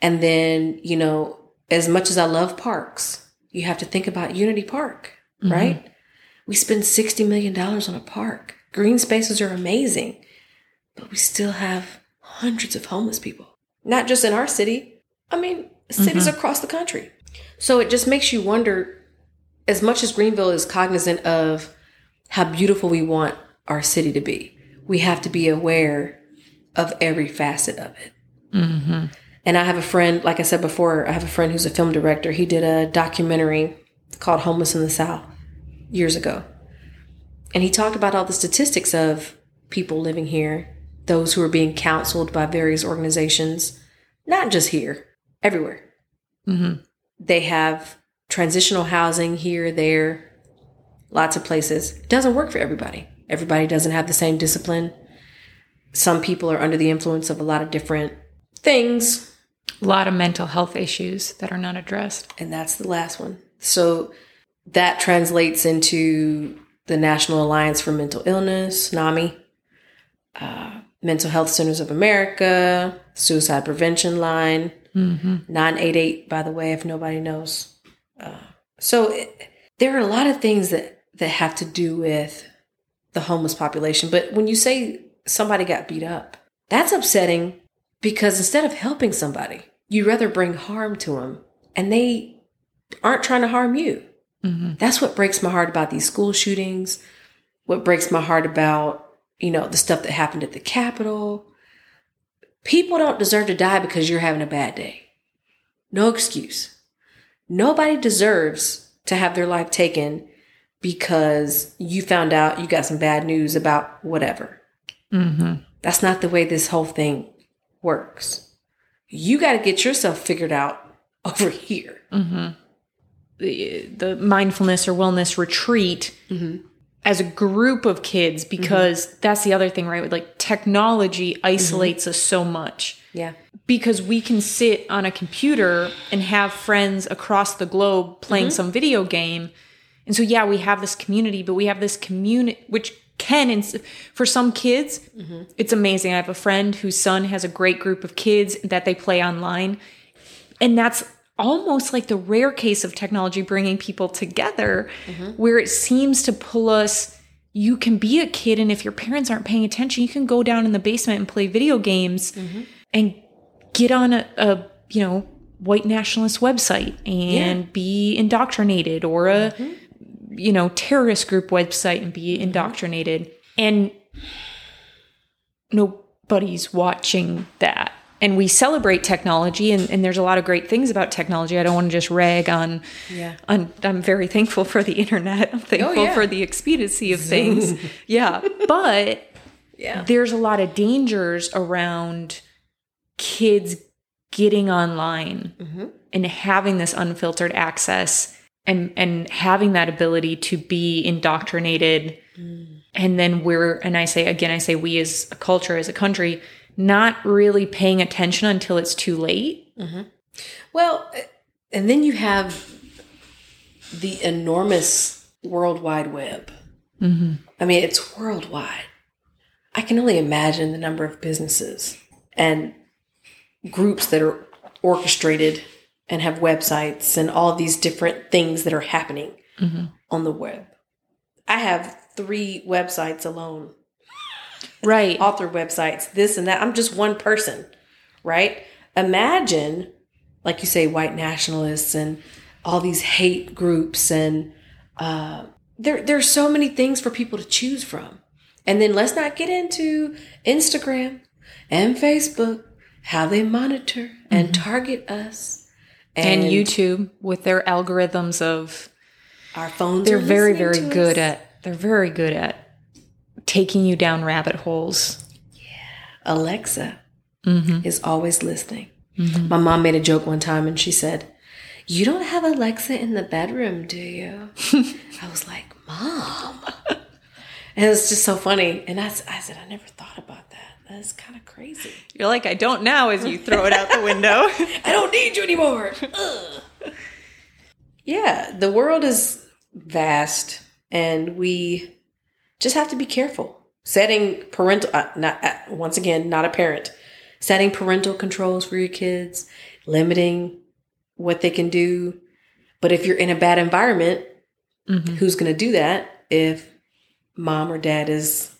And then, you know, as much as I love parks, you have to think about Unity Park, Mm-hmm. right? We spend $60 million on a park. Green spaces are amazing, but we still have hundreds of homeless people, not just in our city. I mean, cities mm-hmm. across the country. So it just makes you wonder as much as Greenville is cognizant of how beautiful we want our city to be, we have to be aware of every facet of it. Mm-hmm. And I have a friend, like I said before, I have a friend who's a film director. He did a documentary called Homeless in the South years ago. And he talked about all the statistics of people living here, those who are being counseled by various organizations, not just here, everywhere. Mm-hmm. They have transitional housing here, there, lots of places. It doesn't work for everybody. Everybody doesn't have the same discipline. Some people are under the influence of a lot of different things. A lot of mental health issues that are not addressed. And that's the last one. So that translates into the National Alliance for Mental Illness, NAMI, uh, Mental Health Centers of America, Suicide Prevention Line, Mm-hmm. 988, by the way, if nobody knows. Uh, so it, there are a lot of things that, that have to do with the homeless population. But when you say somebody got beat up, that's upsetting because instead of helping somebody, you rather bring harm to them and they aren't trying to harm you. Mm-hmm. That's what breaks my heart about these school shootings. What breaks my heart about, you know, the stuff that happened at the Capitol. People don't deserve to die because you're having a bad day. No excuse. Nobody deserves to have their life taken because you found out you got some bad news about whatever. Mm-hmm. That's not the way this whole thing works. You got to get yourself figured out over here. Mm-hmm. The, the mindfulness or wellness retreat Mm-hmm. as a group of kids because mm-hmm. that's the other thing, right? With like technology isolates mm-hmm. us so much. Yeah. because we can sit on a computer and have friends across the globe playing mm-hmm. some video game. And so, yeah, we have this community, but we have this community, which can, ins- for some kids, it's amazing. I have a friend whose son has a great group of kids that they play online. And that's almost like the rare case of technology bringing people together, mm-hmm. where it seems to pull us. You can be a kid, and if your parents aren't paying attention, you can go down in the basement and play video games mm-hmm. and get on a, a you know white nationalist website and be indoctrinated or a mm-hmm. you know terrorist group website and be indoctrinated. And nobody's watching that and we celebrate technology and, and there's a lot of great things about technology i don't want to just rag on Yeah. on i'm very thankful for the internet i'm thankful yeah. for the expediency of things yeah but Yeah. there's a lot of dangers around kids getting online Mm-hmm. and having this unfiltered access and and having that ability to be indoctrinated Mm. and then we're and i say again i say we as a culture as a country not really paying attention until it's too late mm-hmm. Well, and then you have the enormous World Wide Web. Mm-hmm. I mean, it's worldwide. I can only imagine the number of businesses and groups that are orchestrated and have websites and all these different things that are happening mm-hmm. on the web. I have three websites alone right author websites, this and that. I'm just one person, right? Imagine, like you say, white nationalists and all these hate groups, and uh, there there's so many things for people to choose from. And then let's not get into Instagram and Facebook, how they monitor and target us, and youtube with their algorithms of our phones. they're very very good us. at they're very good at taking you down rabbit holes Yeah. Alexa Mm-hmm. is always listening. My mom made a joke one time and she said, You don't have Alexa in the bedroom, do you? I was like, Mom. And it's just so funny. And I, I said, I never thought about that. That's kind of crazy. you're like i don't now as you throw it out the window I don't need you anymore. Ugh. Yeah, the world is vast and we just have to be careful. Setting parental, uh, not uh, once again, not a parent, setting parental controls for your kids, limiting what they can do. But if you're in a bad environment, Mhm. who's going to do that if mom or dad is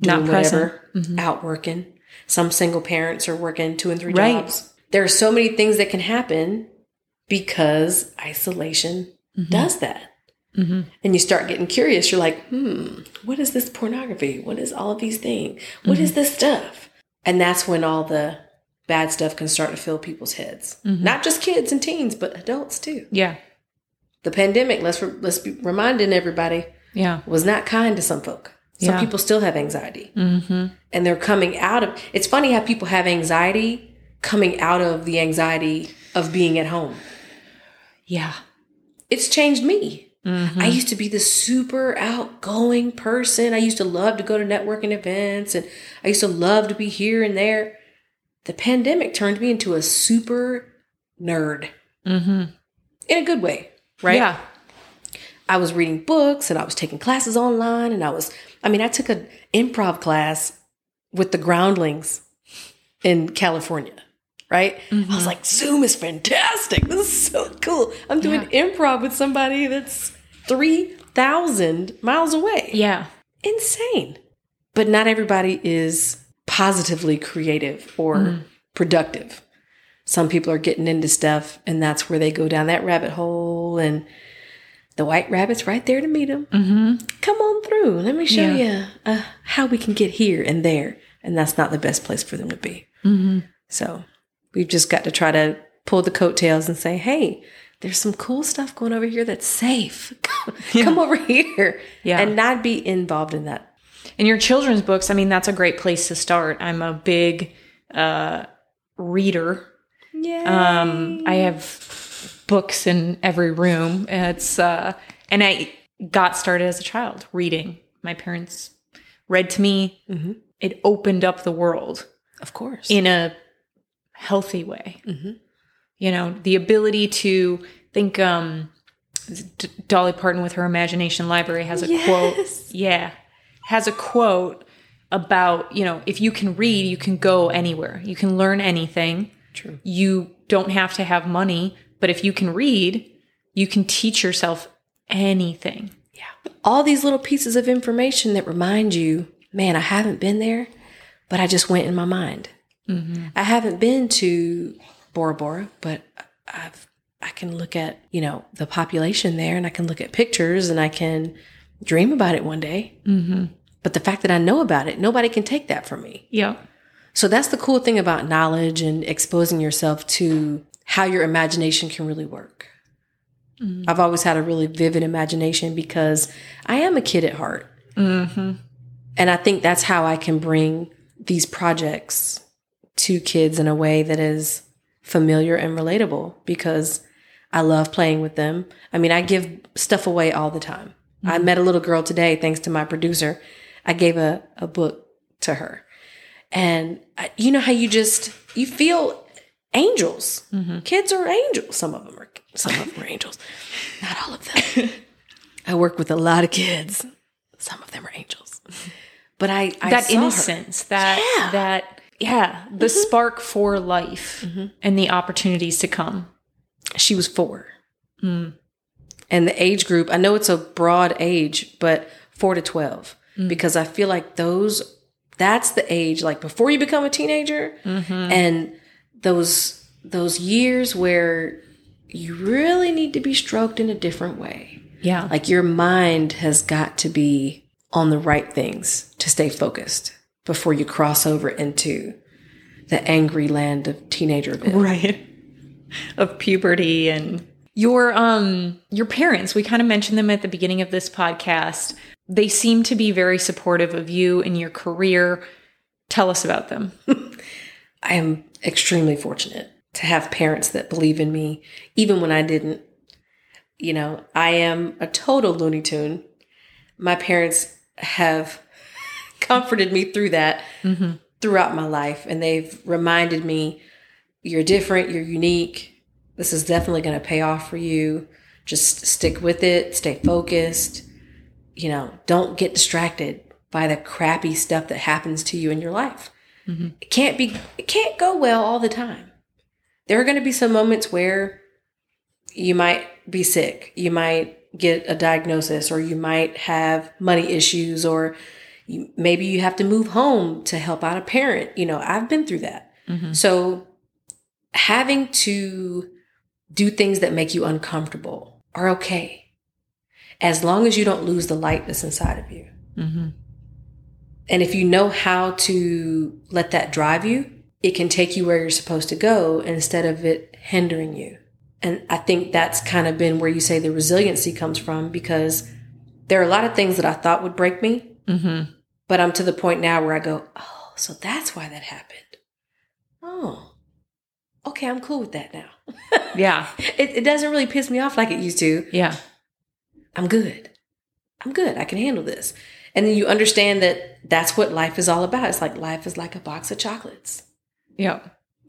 Not present. whatever, out working? Some single parents are working two and three Right. jobs. There are so many things that can happen because isolation does that. Mhm. And you start getting curious. You're like, hmm, what is this pornography? What is all of these things? What is this stuff? And that's when all the bad stuff can start to fill people's heads. Not just kids and teens, but adults too. yeah The pandemic, let's re- let's be reminding everybody, yeah was not kind to some folk. Some Yeah. people still have anxiety, mm-hmm. and they're coming out of. It's funny how people have anxiety coming out of the anxiety of being at home. yeah It's changed me. Mm-hmm. I used to be the super outgoing person. I used to love to go to networking events and I used to love to be here and there. the pandemic turned me into a super nerd Mm-hmm. in a good way, right? Yeah. I was reading books and I was taking classes online and I was I mean I took an improv class with the groundlings in California, right? I was like Zoom is fantastic. This is so cool. I'm doing improv with somebody that's 3000 miles away. Yeah. Insane. But not everybody is positively creative or productive. Some people are getting into stuff and that's where they go down that rabbit hole and the white rabbit's right there to meet them. Mm-hmm. Come on through. Let me show Yeah. you uh, how we can get here and there. And that's not the best place for them to be. Mm-hmm. So we've just got to try to pull the coattails and say, hey, there's some cool stuff going over here that's safe. Come over here. Yeah. And not be involved in that. And your children's books, I mean, that's a great place to start. I'm a big uh, reader. Yeah. Um, I have books in every room. It's uh, and I got started as a child reading. My parents read to me. Mhm. It opened up the world of course. in a healthy way. Mhm. You know, the ability to think. Um, D- Dolly Parton with her Imagination Library has a quote. Yeah, has a quote about you know if you can read, you can go anywhere. You can learn anything. True. You don't have to have money, but if you can read, you can teach yourself anything. Yeah. All these little pieces of information that remind you, man, I haven't been there, but I just went in my mind. I haven't been to Bora Bora, but I've I can look at you know the population there, and I can look at pictures, and I can dream about it one day. Mm-hmm. But the fact that I know about it, nobody can take that from me. Yeah. So that's the cool thing about knowledge and exposing yourself to how your imagination can really work. I've always had a really vivid imagination because I am a kid at heart. Mm-hmm. And I think that's how I can bring these projects to kids in a way that is familiar and relatable because I love playing with them. I mean, I give stuff away all the time. I met a little girl today, thanks to my producer. I gave a, a book to her. And I, you know how you just, you feel angels. Kids are angels. Some of them are, some of them are angels. Not all of them. I work with a lot of kids. Some of them are angels. But I, I that saw her. innocence, that Yeah. Mm-hmm. that yeah, the spark for life and the opportunities to come. she was four. Mm. And the age group, I know it's a broad age, but four to 12, Mm. because I feel like those, that's the age, like before you become a teenager Mm-hmm. and those, those years where you really need to be stroked in a different way. Yeah. Like your mind has got to be on the right things to stay focused before you cross over into the angry land of teenagerville. right of puberty and your um your parents we kind of mentioned them at the beginning of this podcast they seem to be very supportive of you and your career tell us about them I am extremely fortunate to have parents that believe in me, even when I didn't. You know, I am a total Looney Tune. My parents have comforted me through that mm-hmm. throughout my life, and they've reminded me you're different, you're unique. This is definitely going to pay off for you. Just stick with it, stay focused. You know, don't get distracted by the crappy stuff that happens to you in your life mm-hmm. it can't be it can't go well all the time there are going to be some moments where you might be sick you might get a diagnosis or you might have money issues or you, maybe you have to move home to help out a parent you know i've been through that so having to do things that make you uncomfortable are okay as long as you don't lose the light that's inside of you mm-hmm. and if you know how to let that drive you, it can take you where you're supposed to go instead of it hindering you. And I think that's kind of been where you say the resiliency comes from because there are a lot of things that I thought would break me, Mm-hmm. But I'm to the point now where I go, oh, so that's why that happened. Oh, okay, I'm cool with that now. yeah It, it doesn't really piss me off like it used to. yeah I'm good. I'm good. I can handle this. And then you understand that that's what life is all about. It's like life is like a box of chocolates. Yeah.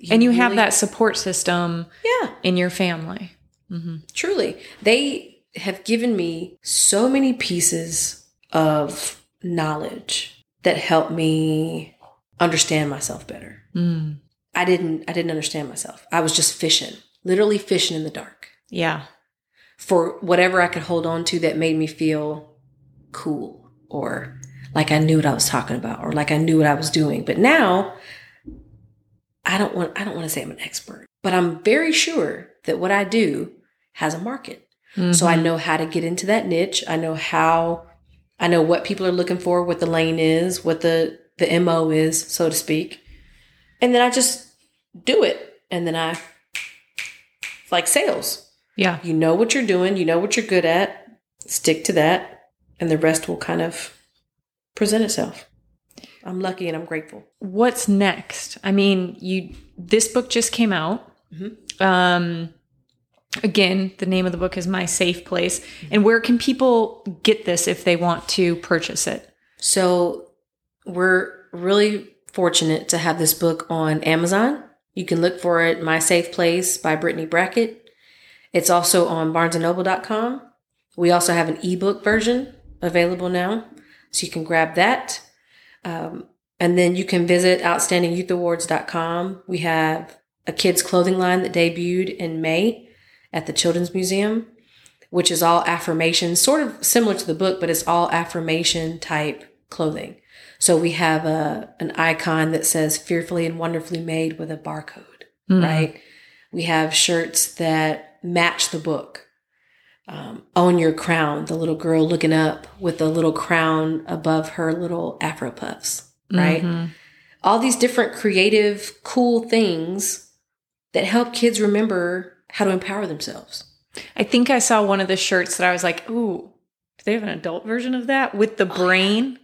and you have that support system Yeah, in your family. Mm-hmm. truly. They have given me so many pieces of knowledge that helped me understand myself better. Mm. I didn't I didn't understand myself. I was just fishing, literally fishing in the dark Yeah. for whatever I could hold on to that made me feel cool or like I knew what I was talking about or like I knew what I was doing. But now I don't want I don't want to say I'm an expert, but I'm very sure that what I do has a market. So I know how to get into that niche. I know how I know what people are looking for, what the lane is, what the the MO is, so to speak. And then I just do it. And then I like sales. Yeah. You know what you're doing, you know what you're good at, stick to that, and the rest will kind of present itself. I'm lucky and I'm grateful. What's next? I mean, you this book just came out. Mhm. Um again, the name of the book is My Safe Place. And where can people get this if they want to purchase it? So we're really fortunate to have this book on Amazon. You can look for it, My Safe Place by Brittney Brackett. It's also on barnesandnoble.com. We also have an ebook version available now, so you can grab that. Um, and then you can visit outstandingyouth.awards.com. We have a kids' clothing line that debuted in May at the Children's Museum, which is all affirmation, sort of similar to the book, but it's all affirmation type clothing. So we have a an icon that says fearfully and wonderfully made with a barcode, right? We have shirts that match the book. Um, Own your crown, the little girl looking up with the little crown above her little afro puffs, right? Mhm. All these different creative, cool things that help kids remember how to empower themselves. I think I saw one of the shirts that I was like, ooh, do they have an adult version of that with the brain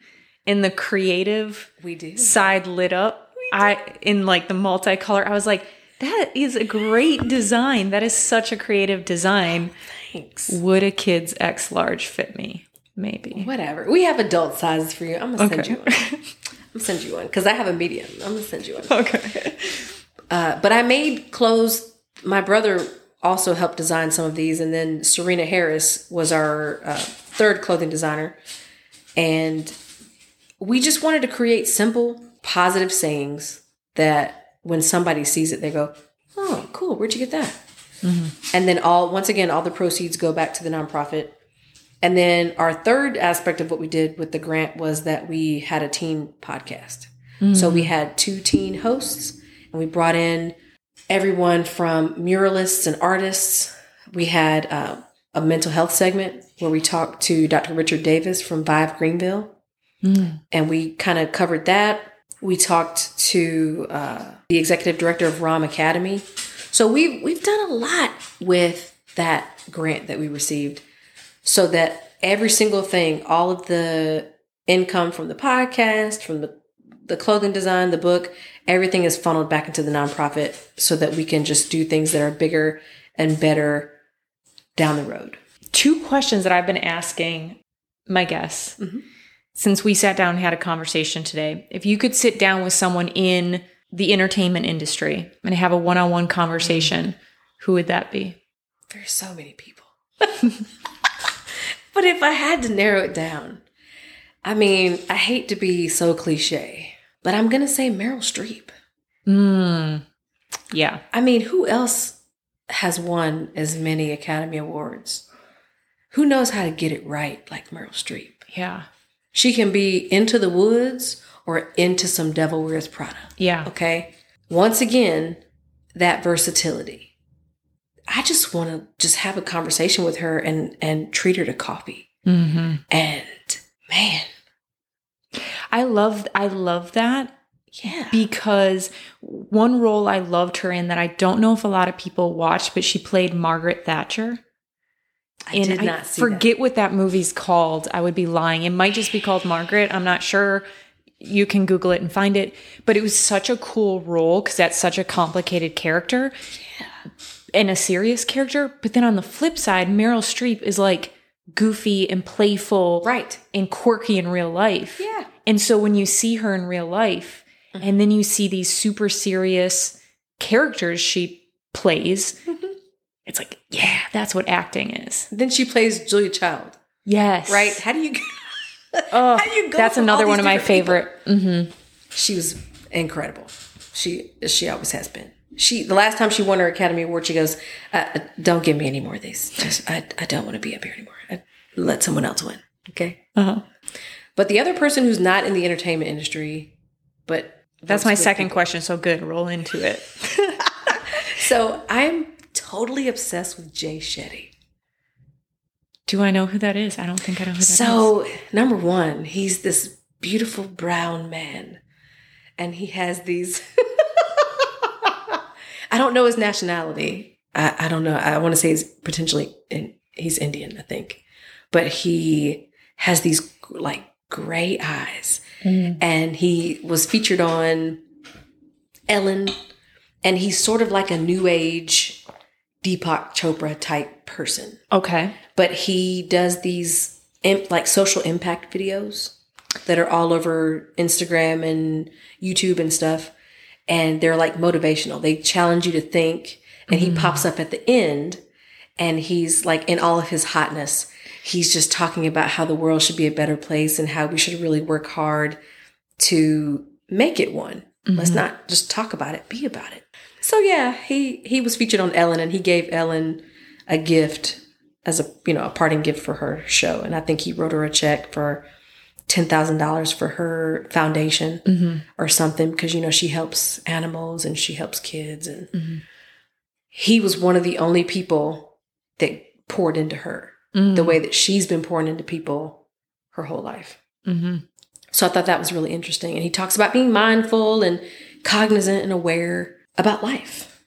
and the creative We do. side lit up? I in like the multicolor. I was like, that is a great design. That is such a creative design. Thanks. Would a kid's X large fit me? Maybe. Whatever. We have adult sizes for you. I'm gonna send you one. I'm gonna send you one because I have a medium. I'm gonna send you one. Okay. Uh, but I made clothes. My brother also helped design some of these, and then Serena Harris was our uh, third clothing designer, and we just wanted to create simple, positive sayings that when somebody sees it, they go, "Oh, cool! Where'd you get that?" And then all once again, all the proceeds go back to the nonprofit. And then our third aspect of what we did with the grant was that we had a teen podcast. So we had two teen hosts, and we brought in everyone from muralists and artists. We had uh, a mental health segment where we talked to Dr. Richard Davis from Vive Greenville, and we kind of covered that. We talked to uh, the executive director of ROM Academy. So we've we've done a lot with that grant that we received, so that every single thing, all of the income from the podcast, from the the clothing design, the book, everything is funneled back into the nonprofit so that we can just do things that are bigger and better down the road. Two questions that I've been asking my guests Mhm. since we sat down and had a conversation today. If you could sit down with someone in the entertainment industry and have a one on one conversation, who would that be? There's so many people. but if I had to narrow it down, I mean, I hate to be so cliche, but I'm going to say Meryl Streep. Mm. Yeah. I mean, who else has won as many Academy Awards? Who knows how to get it right like Meryl Streep? Yeah. She can be into the woods or into some Devil Wears Prada. Yeah. Okay. Once again, that versatility. I just want to just have a conversation with her and and treat her to coffee. hmm And man, I love I love that yeah. because one role I loved her in that I don't know if a lot of people watched, but she played Margaret Thatcher. I and did I not see that. forget what that movie's called. I would be lying. It might just be called Margaret. I'm not sure. You can Google it and find it. But it was such a cool role because that's such a complicated character and a serious character. But then on the flip side, Meryl Streep is like goofy and playful Right. and quirky in real life. Yeah. And so when you see her in real life, and then you see these super serious characters she plays. It's like, yeah, that's what acting is. Then she plays Julia Child, Yes. right? How do you? Oh, How do you go that's another one of my favorite. hmm She was incredible. She she always has been. She the last time she won her Academy Award, she goes, uh, uh, "Don't give me any more of these. Just I I don't want to be up here anymore. Let someone else win." Okay. Uh-huh. But the other person who's not in the entertainment industry, but That's my second people- question. So good. Roll into it. So I'm totally obsessed with Jay Shetty. Do I know who that is? I don't think I know who that is. So number one, he's this beautiful brown man, and he has these. I don't know his nationality. I, I don't know. I want to say he's potentially in, he's Indian, I think, but he has these like gray eyes, Mm. and he was featured on Ellen, and he's sort of like a new age Deepak Chopra type person Okay. but he does these like social impact videos that are all over Instagram and YouTube and stuff. And they're like motivational. They challenge you to think. And he pops up at the end and he's like in all of his hotness. He's just talking about how the world should be a better place and how we should really work hard to make it one. Let's mm-hmm. not just talk about it, be about it. So yeah, he he was featured on Ellen and he gave Ellen a gift as a you know a parting gift for her show. And i think he wrote her a check for $10000 for her foundation mm-hmm. or something because you know she helps animals and she helps kids. And mm-hmm. he was one of the only people that poured into her the way that she's been pouring into people her whole life hmm so i thought that was really interesting and he talks about being mindful and cognizant and aware about life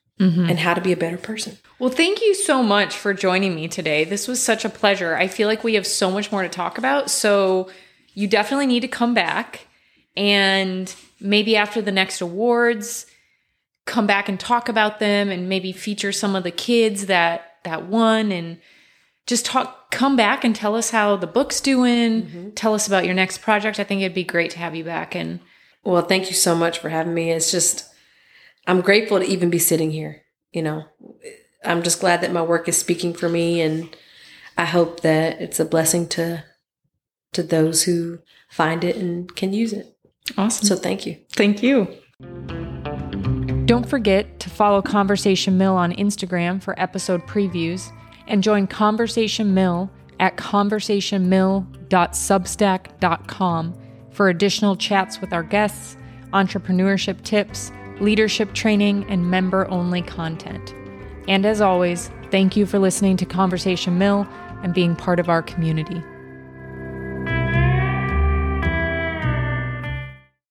and how to be a better person Well, thank you so much for joining me today. This was such a pleasure. I feel like we have so much more to talk about. So you definitely need to come back and maybe after the next awards, come back and talk about them and maybe feature some of the kids that that won and just talk come back and tell us how the book's doing. Mm-hmm. Tell us about your next project. I think it'd be great to have you back and Well, thank you so much for having me. It's just, I'm grateful to even be sitting here. You know, I'm just glad that my work is speaking for me, and I hope that it's a blessing to to those who find it and can use it. awesome. So thank you. Thank you. Don't forget to follow Conversation Mill on Instagram for episode previews and join Conversation Mill at conversationmill.substack.com for additional chats with our guests, entrepreneurship tips, leadership training, and member only content. And as always, thank you for listening to Conversation Mill and being part of our community.